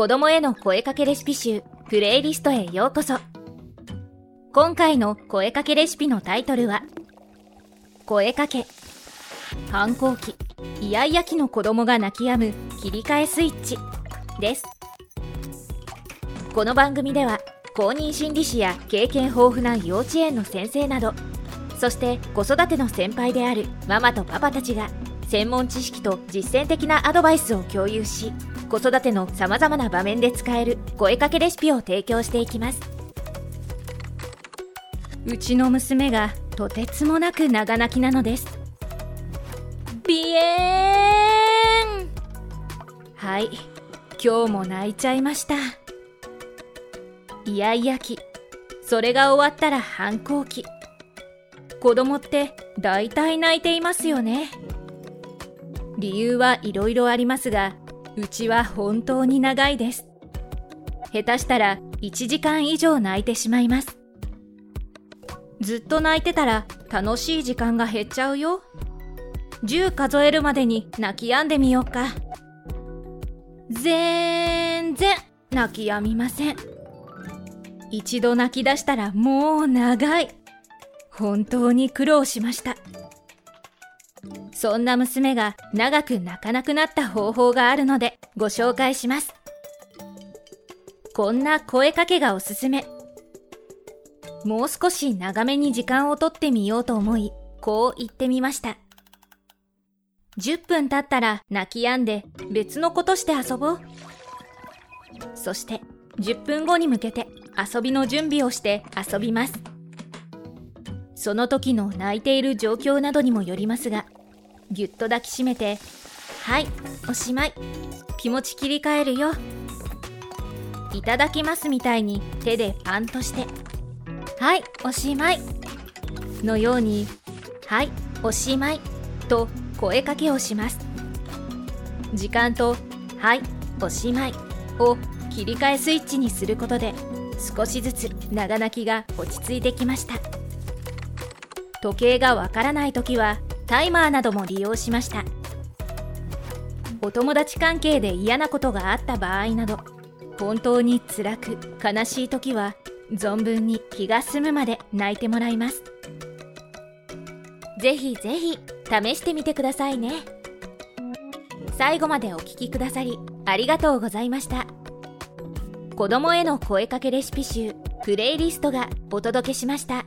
子供への声かけレシピ集プレイリストへようこそ。今回の声かけレシピのタイトルは声かけ反抗期。イヤイヤ期の子供が泣き止む切り替えスイッチ。です。この番組では公認心理師や経験豊富な幼稚園の先生などそして子育ての先輩であるママとパパたちが専門知識と実践的なアドバイスを共有し子育てのさまざまな場面で使える声かけレシピを提供していきます。うちの娘がとてつもなく長泣きなのです。鼻炎。はい。今日も泣いちゃいました。イヤイヤ期。それが終わったら反抗期。子供って大体泣いていますよね理由はいろいろありますがうちは本当に長いです。下手したら1時間以上泣いてしまいます。ずっと泣いてたら楽しい時間が減っちゃうよ。10数えるまでに泣き止んでみようか。全然泣き止みません。一度泣き出したらもう長い。本当に苦労しました。そんな娘が長く泣かなくなった方法があるのでご紹介します。こんな声かけがおすすめ。もう少し長めに時間をとってみようと思いこう言ってみました。10分経ったら泣き止んで別のことして遊ぼう。そして10分後に向けて遊びの準備をして遊びます。その時の泣いている状況などにもよりますがぎゅっと抱きしめてはいおしまい。気持ち切り替えるよ。いただきますみたいに手でパンとして。はいおしまい。のようにはいおしまい。と声かけをします。時間とはいおしまい。を切り替えスイッチにすることで少しずつ長泣きが落ち着いてきました。時計がわからない時はタイマーなども利用しました。お友達関係で嫌なことがあった場合など本当に辛く悲しい時は存分に気が済むまで泣いてもらいます。ぜひぜひ試してみてくださいね。最後までお聴きくださりありがとうございました。子供への声かけレシピ集プレイリストがお届けしました。